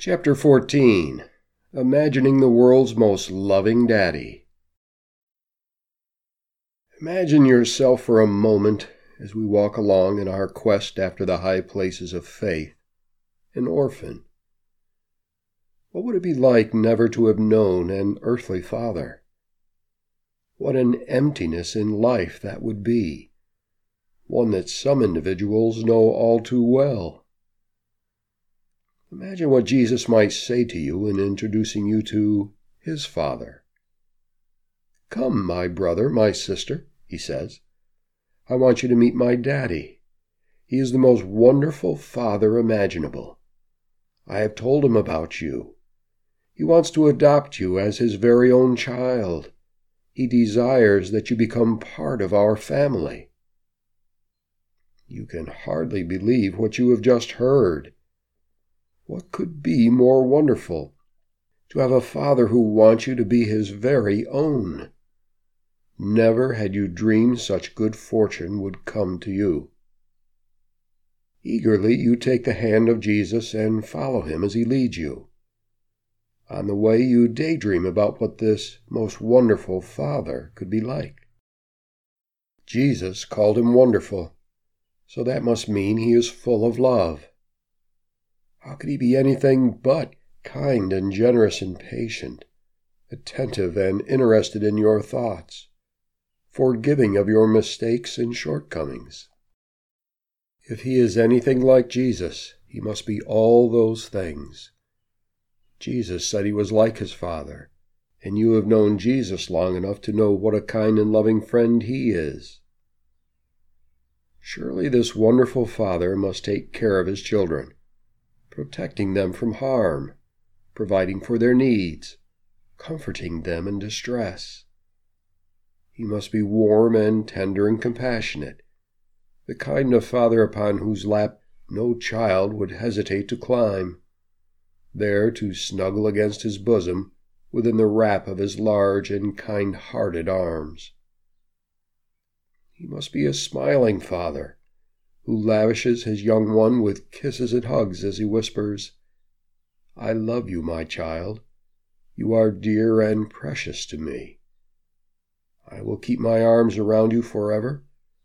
Chapter 14 Imagining the World's Most Loving Daddy. Imagine yourself for a moment as we walk along in our quest after the high places of faith, an orphan. What would it be like never to have known an earthly father? What an emptiness in life that would be, one that some individuals know all too well. Imagine what Jesus might say to you in introducing you to his Father. Come, my brother, my sister, he says. I want you to meet my daddy. He is the most wonderful father imaginable. I have told him about you. He wants to adopt you as his very own child. He desires that you become part of our family. You can hardly believe what you have just heard. What could be more wonderful? To have a father who wants you to be his very own. Never had you dreamed such good fortune would come to you. Eagerly you take the hand of Jesus and follow him as he leads you. On the way, you daydream about what this most wonderful Father could be like. Jesus called him wonderful, so that must mean he is full of love. How could he be anything but kind and generous and patient, attentive and interested in your thoughts, forgiving of your mistakes and shortcomings? If he is anything like Jesus, he must be all those things. Jesus said he was like his Father, and you have known Jesus long enough to know what a kind and loving friend he is. Surely this wonderful Father must take care of his children protecting them from harm, providing for their needs, comforting them in distress. He must be warm and tender and compassionate, the kind of father upon whose lap no child would hesitate to climb, there to snuggle against his bosom within the wrap of his large and kind hearted arms. He must be a smiling father, who lavishes his young one with kisses and hugs as he whispers, I love you, my child. You are dear and precious to me. I will keep my arms around you forever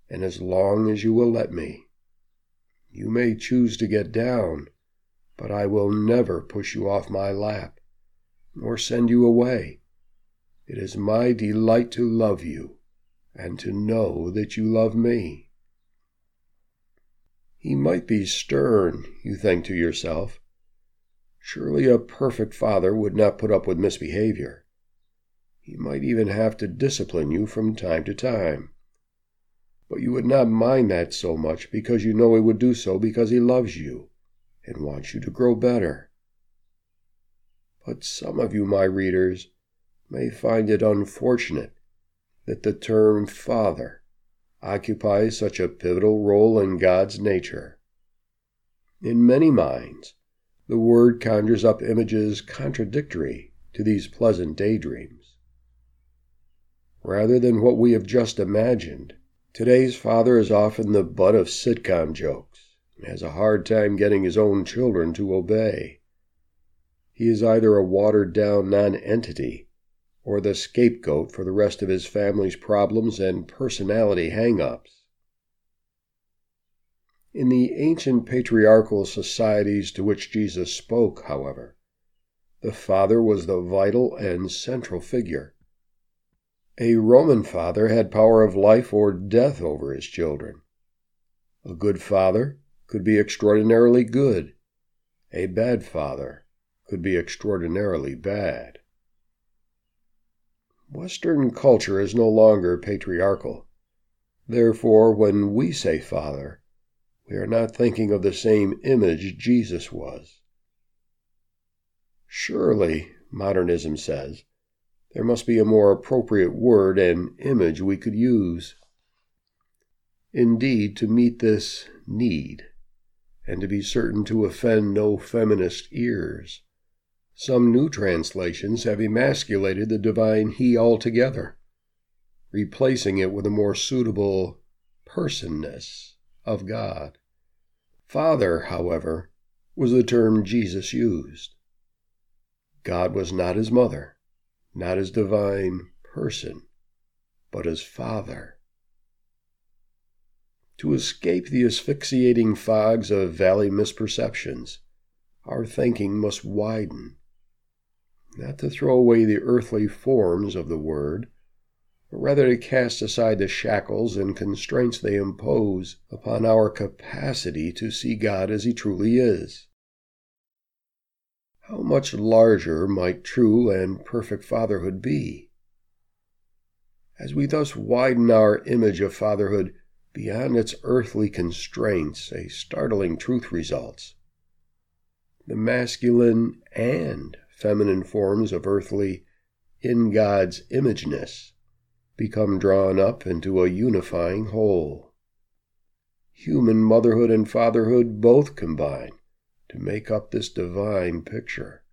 and as long as you will let me. You may choose to get down, but I will never push you off my lap, nor send you away. It is my delight to love you and to know that you love me. He might be stern, you think to yourself. Surely a perfect father would not put up with misbehavior. He might even have to discipline you from time to time. But you would not mind that so much because you know he would do so because he loves you and wants you to grow better. But some of you, my readers, may find it unfortunate that the term father occupies such a pivotal role in God's nature. In many minds, the word conjures up images contradictory to these pleasant daydreams. Rather than what we have just imagined, today's father is often the butt of sitcom jokes and has a hard time getting his own children to obey. He is either a watered down nonentity or the scapegoat for the rest of his family's problems and personality hang ups. In the ancient patriarchal societies to which Jesus spoke, however, the father was the vital and central figure. A Roman father had power of life or death over his children. A good father could be extraordinarily good. A bad father could be extraordinarily bad. Western culture is no longer patriarchal. Therefore, when we say Father, we are not thinking of the same image Jesus was. Surely, modernism says, there must be a more appropriate word and image we could use. Indeed, to meet this need, and to be certain to offend no feminist ears, some new translations have emasculated the divine He altogether, replacing it with a more suitable personness of God. Father, however, was the term Jesus used. God was not his mother, not his divine person, but his Father. To escape the asphyxiating fogs of valley misperceptions, our thinking must widen. Not to throw away the earthly forms of the Word, but rather to cast aside the shackles and constraints they impose upon our capacity to see God as He truly is. How much larger might true and perfect fatherhood be? As we thus widen our image of fatherhood beyond its earthly constraints, a startling truth results. The masculine and feminine forms of earthly, in God's imageness, become drawn up into a unifying whole. Human motherhood and fatherhood both combine to make up this divine picture.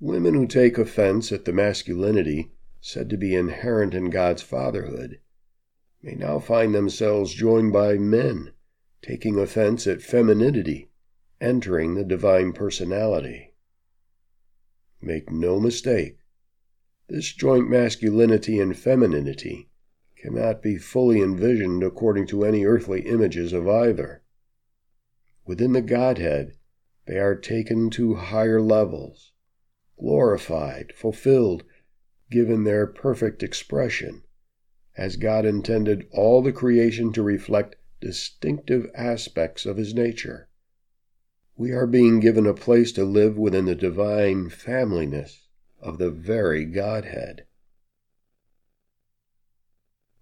Women who take offense at the masculinity said to be inherent in God's fatherhood may now find themselves joined by men taking offense at femininity entering the divine personality. Make no mistake, this joint masculinity and femininity cannot be fully envisioned according to any earthly images of either. Within the Godhead, they are taken to higher levels, glorified, fulfilled, given their perfect expression, as God intended all the creation to reflect distinctive aspects of His nature. We are being given a place to live within the divine familyness of the very Godhead.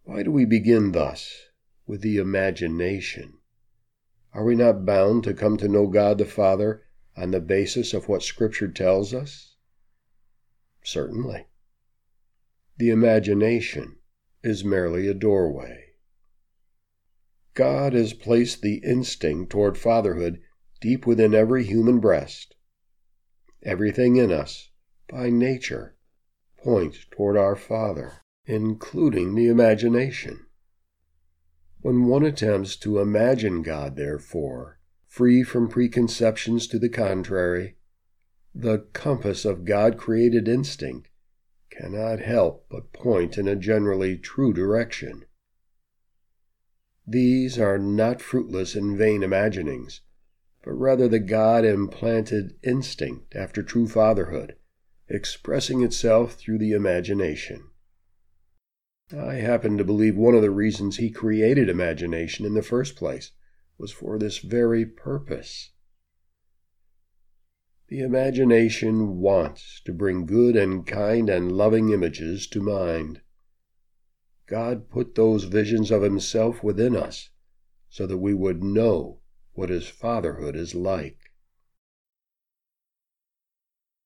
Why do we begin thus, with the imagination? Are we not bound to come to know God the Father on the basis of what Scripture tells us? Certainly. The imagination is merely a doorway. God has placed the instinct toward fatherhood deep within every human breast. Everything in us by nature points toward our Father, including the imagination. When one attempts to imagine God, therefore, free from preconceptions to the contrary, the compass of God created instinct cannot help but point in a generally true direction. These are not fruitless and vain imaginings, but rather the God implanted instinct after true fatherhood expressing itself through the imagination. I happen to believe one of the reasons he created imagination in the first place was for this very purpose. The imagination wants to bring good and kind and loving images to mind. God put those visions of Himself within us so that we would know what His fatherhood is like.